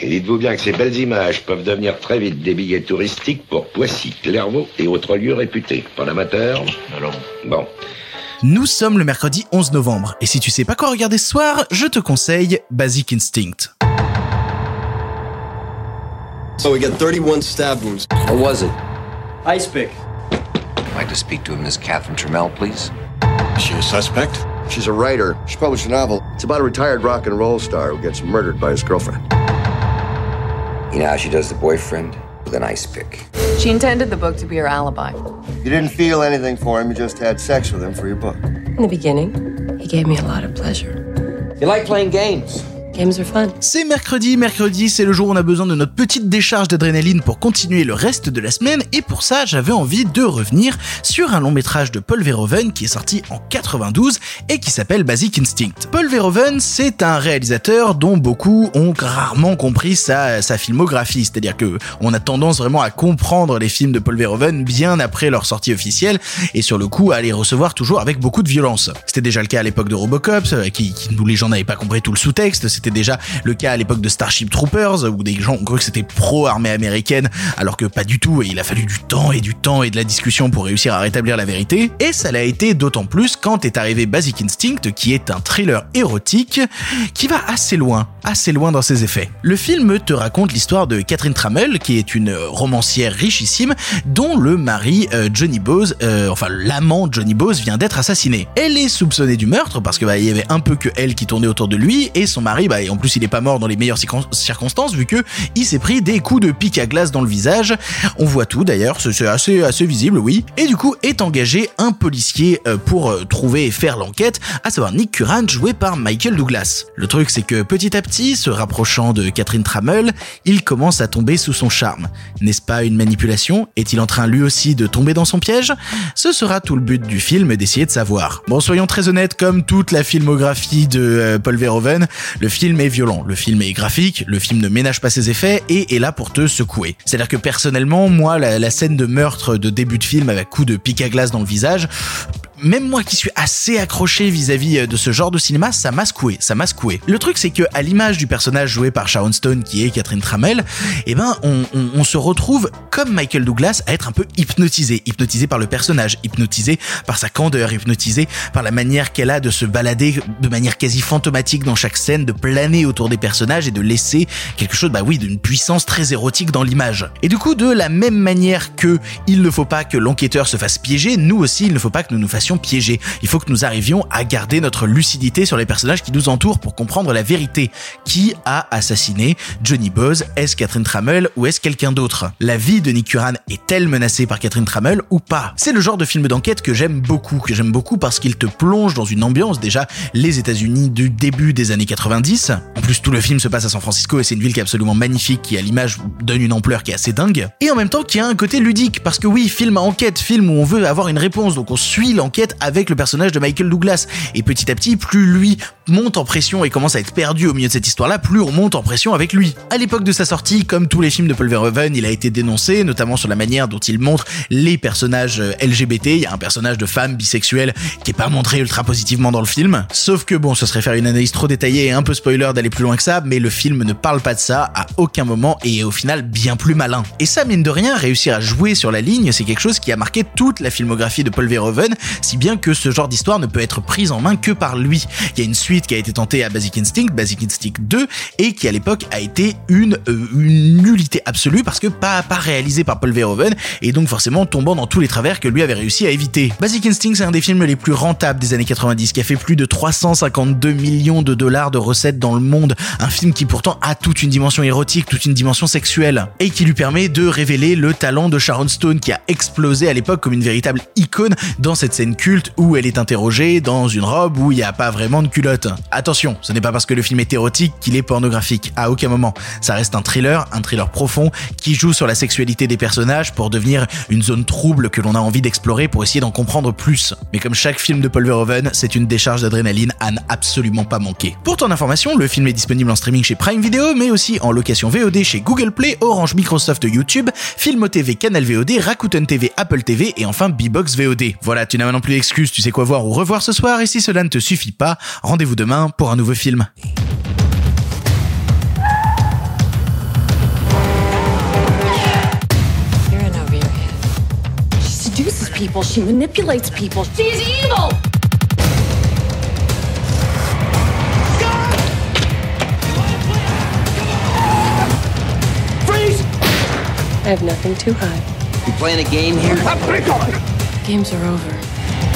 Et dites-vous bien que ces belles images peuvent devenir très vite des billets touristiques pour Poissy, Clairvaux et autres lieux réputés. Pas l'amateur Alors, Bon. Nous sommes le mercredi 11 novembre, et si tu sais pas quoi regarder ce soir, je te conseille Basic Instinct. So we got 31 stab wounds. What was it? Ice pick. I'd like to speak to Miss Catherine Trammell, please. Is she a suspect? She's a writer. She published a novel. It's about a retired rock and roll star who gets murdered by his girlfriend. You know how she does the boyfriend? With an ice pick. She intended the book to be her alibi. You didn't feel anything for him, you just had sex with him for your book. In the beginning, he gave me a lot of pleasure. You like playing games? C'est mercredi, mercredi c'est le jour où on a besoin de notre petite décharge d'adrénaline pour continuer le reste de la semaine et pour ça j'avais envie de revenir sur un long métrage de Paul Verhoeven qui est sorti en 92 et qui s'appelle Basic Instinct. Paul Verhoeven c'est un réalisateur dont beaucoup ont rarement compris sa, filmographie, c'est-à-dire que on a tendance vraiment à comprendre les films de Paul Verhoeven bien après leur sortie officielle et sur le coup à les recevoir toujours avec beaucoup de violence. C'était déjà le cas à l'époque de Robocop, euh, qui, où les gens n'avaient pas compris tout le sous-texte, déjà le cas à l'époque de Starship Troopers, où des gens ont cru que c'était pro-armée américaine, alors que pas du tout, et il a fallu du temps et du temps et de la discussion pour réussir à rétablir la vérité, et ça l'a été d'autant plus quand est arrivé Basic Instinct, qui est un thriller érotique, qui va assez loin, assez loin dans ses effets. Le film te raconte l'histoire de Catherine Trammell, qui est une romancière richissime, dont le mari euh, Johnny Bose, euh, enfin l'amant Johnny Bose vient d'être assassiné. Elle est soupçonnée du meurtre parce que bah, il y avait un peu que elle qui tournait autour de lui et son mari bah et en plus il est pas mort dans les meilleures circon- circonstances vu que il s'est pris des coups de pic à glace dans le visage. On voit tout d'ailleurs, c'est assez visible oui. Et du coup est engagé un policier euh, pour euh, trouver et faire l'enquête, à savoir Nick Curran joué par Michael Douglas. Le truc c'est que petit à petit, se rapprochant de Catherine Trammell, il commence à tomber sous son charme. N'est-ce pas une manipulation? Est-il en train lui aussi de tomber dans son piège? Ce sera tout le but du film d'essayer de savoir. Bon, soyons très honnêtes, comme toute la filmographie de euh, Paul Verhoeven, le est violent, le film est graphique, le film ne ménage pas ses effets et est là pour te secouer. C'est-à-dire que personnellement, moi, la, la scène de meurtre de début de film avec coup de pic à glace dans le visage, même moi qui suis assez accroché vis-à-vis euh, de ce genre de cinéma, ça m'a secoué, ça m'a secoué. Le truc c'est que à l'image du personnage joué par Sharon Stone qui est Catherine Trammell, eh ben on, se retrouve comme Michael Douglas à être un peu hypnotisé, hypnotisé par le personnage, hypnotisé par sa candeur, hypnotisé par la manière qu'elle a de se balader de manière quasi fantomatique dans chaque scène, de planer autour des personnages et de laisser quelque chose, bah oui, d'une puissance très érotique dans l'image. Et du coup, de la même manière que il ne faut pas que l'enquêteur se fasse piéger, nous aussi, il ne faut pas que nous nous fassions piéger. Il faut que nous arrivions à garder notre lucidité sur les personnages qui nous entourent pour comprendre la vérité. Qui a assassiné Johnny Buzz Est-ce Catherine Trammell ou est-ce quelqu'un d'autre? La vie de Nick Curran est-elle menacée par Catherine Trammell ou pas? C'est le genre de film d'enquête que j'aime beaucoup, que j'aime beaucoup parce qu'il te plonge dans une ambiance déjà les États-Unis du début des années 90. En plus, tout le film se passe à San Francisco et c'est une ville qui est absolument magnifique, qui à l'image donne une ampleur qui est assez dingue. Et en même temps, qui a un côté ludique parce que oui, film à enquête, film où on veut avoir une réponse, donc on suit l'enquête avec le personnage de Michael Douglas. Et petit à petit, plus lui monte en pression et commence à être perdu au milieu de cette histoire-là, plus on monte en pression avec lui. À l'époque de sa sortie, comme tous les films de Paul Verhoeven, il a été dénoncé, notamment sur la manière dont il montre les personnages LGBT. Il y a un personnage de femme bisexuelle qui est pas montré ultra positivement dans le film. Sauf que bon, ce serait faire une analyse trop détaillée et un peu spoiler d'aller plus loin que ça, mais le film ne parle pas de ça à aucun moment et est au final bien plus malin. Et ça, mine de rien, réussir à jouer sur la ligne, c'est quelque chose qui a marqué toute la filmographie de Paul Verhoeven, si bien que ce genre d'histoire ne peut être prise en main que par lui. Il y a une suite qui a été tentée à Basic Instinct, Basic Instinct 2, et qui à l'époque a été une, euh, une nullité absolue parce que pas, pas réalisée par Paul Verhoeven, et donc forcément tombant dans tous les travers que lui avait réussi à éviter. Basic Instinct, c'est un des films les plus rentables des années 90, qui a fait plus de 352 millions de dollars de recettes dans le monde, un film qui pourtant a toute une dimension érotique, toute une dimension sexuelle, et qui lui permet de révéler le talent de Sharon Stone qui a explosé à l'époque comme une véritable icône dans cette scène culte où elle est interrogée dans une robe où il n'y a pas vraiment de culotte. Attention, ce n'est pas parce que le film est érotique qu'il est pornographique, à aucun moment. Ça reste un thriller, un thriller profond, qui joue sur la sexualité des personnages pour devenir une zone trouble que l'on a envie d'explorer pour essayer d'en comprendre plus. Mais comme chaque film de Paul Verhoeven, c'est une décharge d'adrénaline à absolument pas manquer. Pour ton information, le film est disponible en streaming chez Prime Video, mais aussi en location VOD chez Google Play, Orange, Microsoft, YouTube, Filmo TV, Canal VOD, Rakuten TV, Apple TV et enfin Bbox VOD. Voilà, tu n'as maintenant plus plus d'excuses, tu sais quoi voir ou revoir ce soir, et si cela ne te suffit pas, rendez-vous demain pour un nouveau film. people. She manipulates people. She's evil! I have nothing to hide. You playing a game here? I'm pretty games are over.